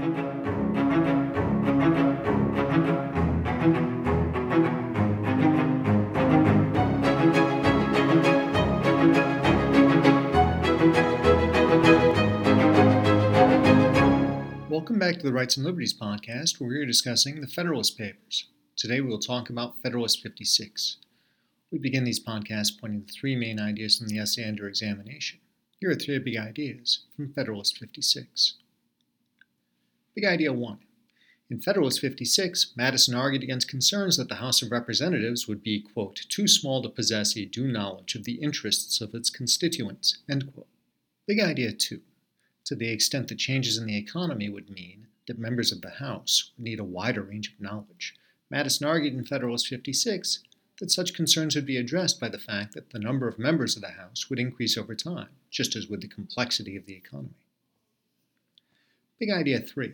Welcome back to the Rights and Liberties podcast, where we are discussing the Federalist Papers. Today we will talk about Federalist 56. We begin these podcasts pointing to three main ideas from the essay under examination. Here are three big ideas from Federalist 56. Big Idea 1. In Federalist 56, Madison argued against concerns that the House of Representatives would be, quote, too small to possess a due knowledge of the interests of its constituents, end quote. Big Idea 2 to the extent that changes in the economy would mean that members of the House would need a wider range of knowledge. Madison argued in Federalist 56 that such concerns would be addressed by the fact that the number of members of the House would increase over time, just as would the complexity of the economy. Big Idea 3.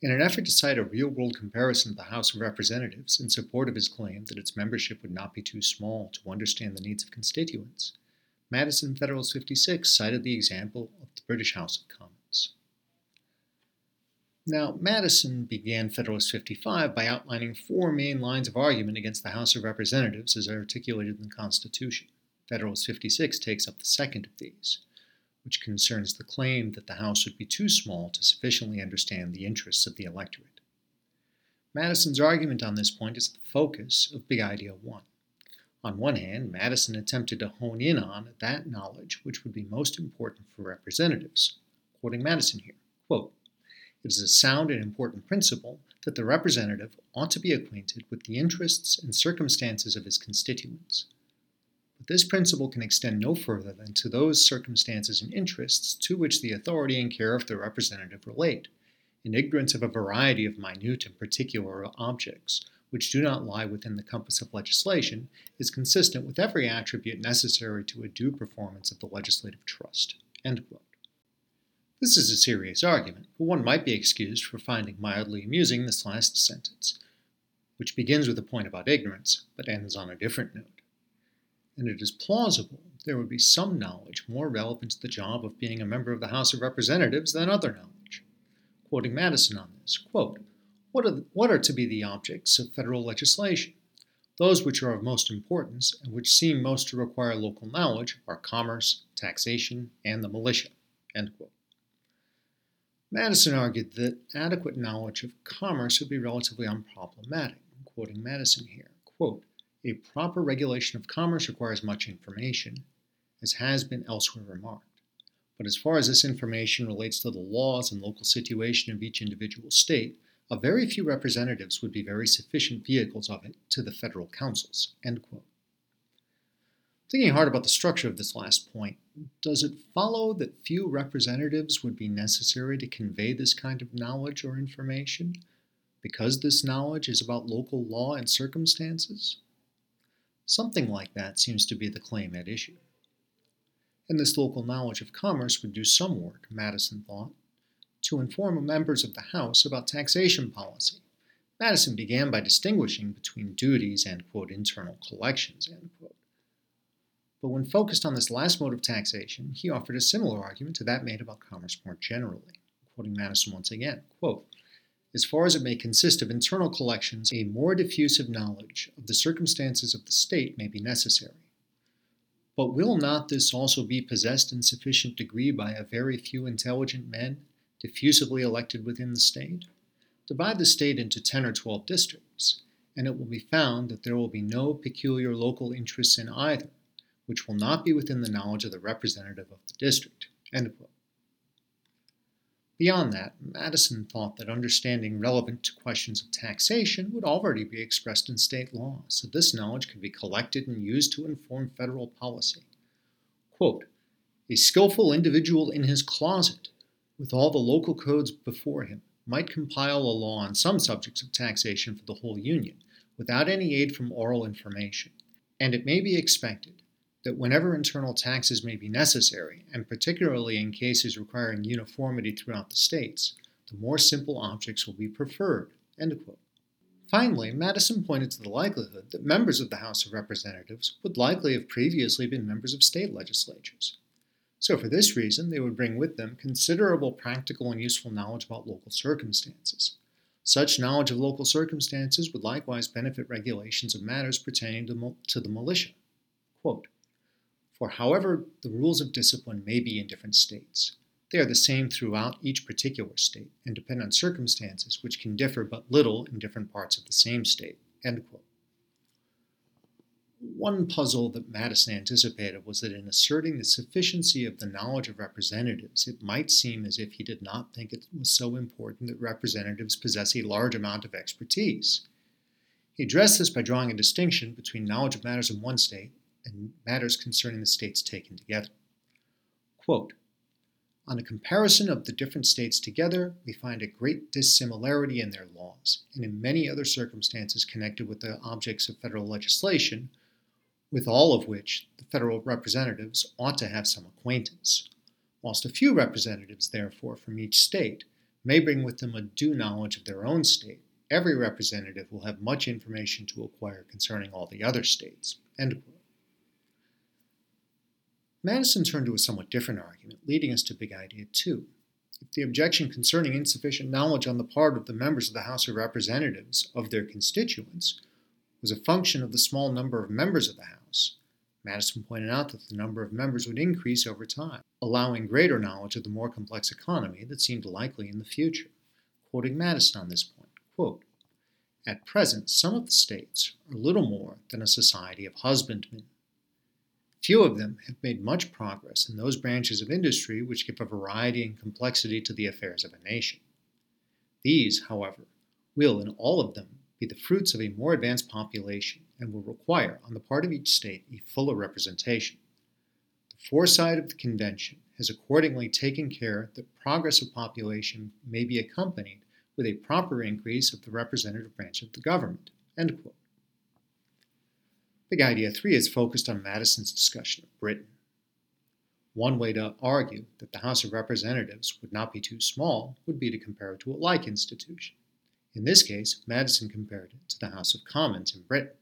In an effort to cite a real world comparison of the House of Representatives in support of his claim that its membership would not be too small to understand the needs of constituents, Madison Federalist 56 cited the example of the British House of Commons. Now, Madison began Federalist 55 by outlining four main lines of argument against the House of Representatives as articulated in the Constitution. Federalist 56 takes up the second of these, which concerns the claim that the House would be too small to sufficiently understand the interests of the electorate. Madison's argument on this point is the focus of Big Idea 1. On one hand, Madison attempted to hone in on that knowledge which would be most important for representatives. Quoting Madison here, quote, It is a sound and important principle that the representative ought to be acquainted with the interests and circumstances of his constituents. This principle can extend no further than to those circumstances and interests to which the authority and care of the representative relate, in ignorance of a variety of minute and particular objects which do not lie within the compass of legislation, is consistent with every attribute necessary to a due performance of the legislative trust. This is a serious argument, but one might be excused for finding mildly amusing this last sentence, which begins with a point about ignorance, but ends on a different note. And it is plausible there would be some knowledge more relevant to the job of being a member of the House of Representatives than other knowledge. Quoting Madison on this, quote, what are, what are to be the objects of federal legislation? Those which are of most importance and which seem most to require local knowledge are commerce, taxation, and the militia. End quote. Madison argued that adequate knowledge of commerce would be relatively unproblematic. Quoting Madison here. Quote, a proper regulation of commerce requires much information, as has been elsewhere remarked. But as far as this information relates to the laws and local situation of each individual state, a very few representatives would be very sufficient vehicles of it to the federal councils. Thinking hard about the structure of this last point, does it follow that few representatives would be necessary to convey this kind of knowledge or information because this knowledge is about local law and circumstances? Something like that seems to be the claim at issue. And this local knowledge of commerce would do some work, Madison thought, to inform members of the House about taxation policy. Madison began by distinguishing between duties and, quote, internal collections, end quote. But when focused on this last mode of taxation, he offered a similar argument to that made about commerce more generally. Quoting Madison once again, quote, as far as it may consist of internal collections, a more diffusive knowledge of the circumstances of the state may be necessary. But will not this also be possessed in sufficient degree by a very few intelligent men diffusively elected within the state, divide the state into 10 or 12 districts, and it will be found that there will be no peculiar local interests in either, which will not be within the knowledge of the representative of the district. Beyond that, Madison thought that understanding relevant to questions of taxation would already be expressed in state law, so this knowledge could be collected and used to inform federal policy. Quote, a skillful individual in his closet with all the local codes before him, might compile a law on some subjects of taxation for the whole Union, without any aid from oral information. And it may be expected that whenever internal taxes may be necessary, and particularly in cases requiring uniformity throughout the states, the more simple objects will be preferred. Finally, Madison pointed to the likelihood that members of the House of Representatives would likely have previously been members of state legislatures. So, for this reason, they would bring with them considerable practical and useful knowledge about local circumstances. Such knowledge of local circumstances would likewise benefit regulations of matters pertaining to, the militia. Quote, For however the rules of discipline may be in different states, they are the same throughout each particular state and depend on circumstances which can differ but little in different parts of the same state. One puzzle that Madison anticipated was that in asserting the sufficiency of the knowledge of representatives, it might seem as if he did not think it was so important that representatives possess a large amount of expertise. He addressed this by drawing a distinction between knowledge of matters in one state and matters concerning the states taken together. Quote, on a comparison of the different states together, we find a great dissimilarity in their laws, and in many other circumstances connected with the objects of federal legislation, with all of which the federal representatives ought to have some acquaintance. Whilst a few representatives, therefore, from each state may bring with them a due knowledge of their own state, every representative will have much information to acquire concerning all the other states. Madison turned to a somewhat different argument, leading us to Big Idea 2. If the objection concerning insufficient knowledge on the part of the members of the House of Representatives of their constituents was a function of the small number of members of the House, Madison pointed out that the number of members would increase over time, allowing greater knowledge of the more complex economy that seemed likely in the future. Quoting Madison on this point, quote, At present, some of the states are little more than a society of husbandmen Few of them have made much progress in those branches of industry which give a variety and complexity to the affairs of a nation. These, however, will in all of them be the fruits of a more advanced population and will require on the part of each state a fuller representation. The foresight of the convention has accordingly taken care that progress of population may be accompanied with a proper increase of the representative branch of the government. Big Idea 3 is focused on Madison's discussion of Britain. One way to argue that the House of Representatives would not be too small would be to compare it to a like institution. In this case, Madison compared it to the House of Commons in Britain.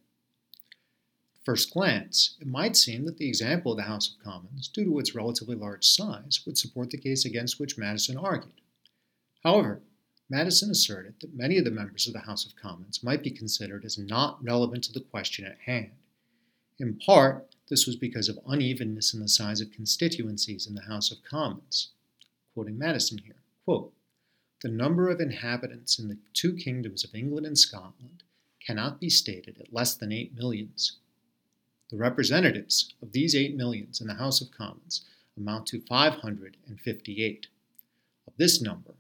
At first glance, it might seem that the example of the House of Commons, due to its relatively large size, would support the case against which Madison argued. However, Madison asserted that many of the members of the House of Commons might be considered as not relevant to the question at hand in part, this was because of unevenness in the size of constituencies in the House of Commons. Quoting Madison here, quote, the number of inhabitants in the two kingdoms of England and Scotland cannot be stated at less than eight millions. The representatives of these eight millions in the House of Commons amount to 558. Of this number,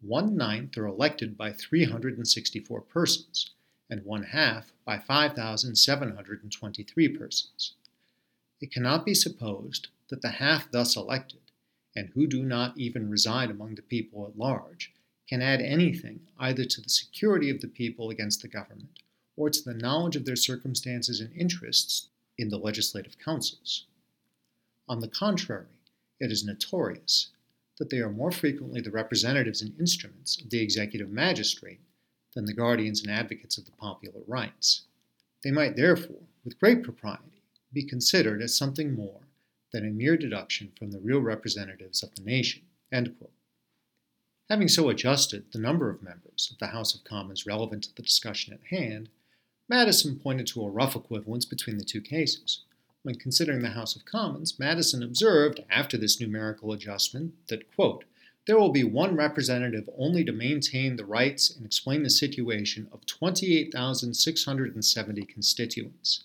one ninth are elected by 364 persons, and one half by 5,723 persons. It cannot be supposed that the half thus elected, and who do not even reside among the people at large, can add anything either to the security of the people against the government or to the knowledge of their circumstances and interests in the legislative councils. On the contrary, it is notorious that they are more frequently the representatives and instruments of the executive magistrate than the guardians and advocates of the popular rights. They might therefore, with great propriety, be considered as something more than a mere deduction from the real representatives of the nation. Having so adjusted the number of members of the House of Commons relevant to the discussion at hand, Madison pointed to a rough equivalence between the two cases. When considering the House of Commons, Madison observed, after this numerical adjustment, that, quote, there will be one representative only to maintain the rights and explain the situation of 28,670 constituents.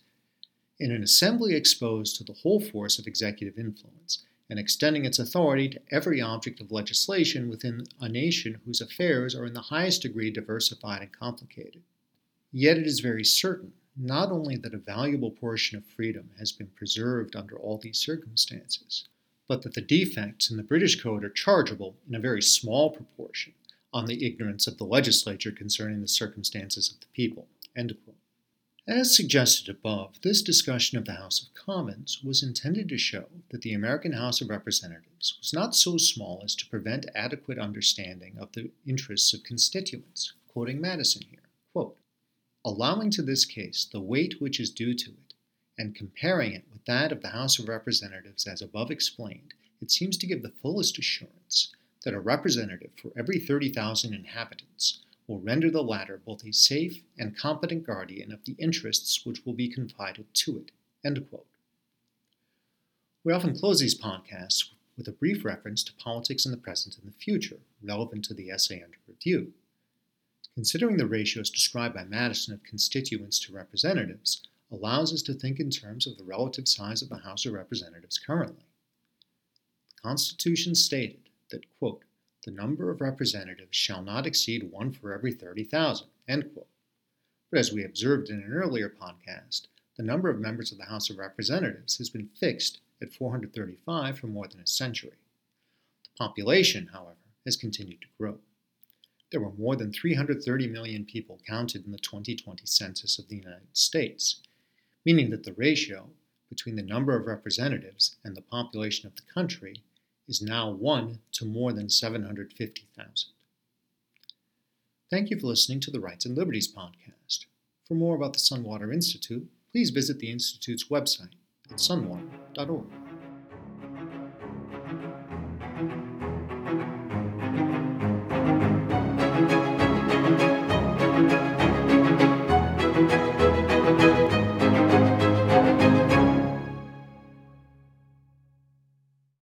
In an assembly exposed to the whole force of executive influence, and extending its authority to every object of legislation within a nation whose affairs are in the highest degree diversified and complicated. Yet it is very certain not only that a valuable portion of freedom has been preserved under all these circumstances, but that the defects in the British Code are chargeable in a very small proportion on the ignorance of the legislature concerning the circumstances of the people. As suggested above, this discussion of the House of Commons was intended to show that the American House of Representatives was not so small as to prevent adequate understanding of the interests of constituents. Quoting Madison here, quote, allowing to this case the weight which is due to it, and comparing it with that of the House of Representatives as above explained, it seems to give the fullest assurance that a representative for every 30,000 inhabitants will render the latter both a safe and competent guardian of the interests which will be confided to it. We often close these podcasts with a brief reference to politics in the present and the future, relevant to the essay under review. Considering the ratios described by Madison of constituents to representatives allows us to think in terms of the relative size of the House of Representatives currently. The Constitution stated that, quote, the number of representatives shall not exceed one for every 30,000, end quote. But as we observed in an earlier podcast, the number of members of the House of Representatives has been fixed at 435 for more than a century. The population, however, has continued to grow there were more than 330 million people counted in the 2020 census of the United States, meaning that the ratio between the number of representatives and the population of the country is now 1 to more than 750,000. Thank you for listening to the Rights and Liberties podcast. For more about the Sunwater Institute, please visit the Institute's website at sunwater.org.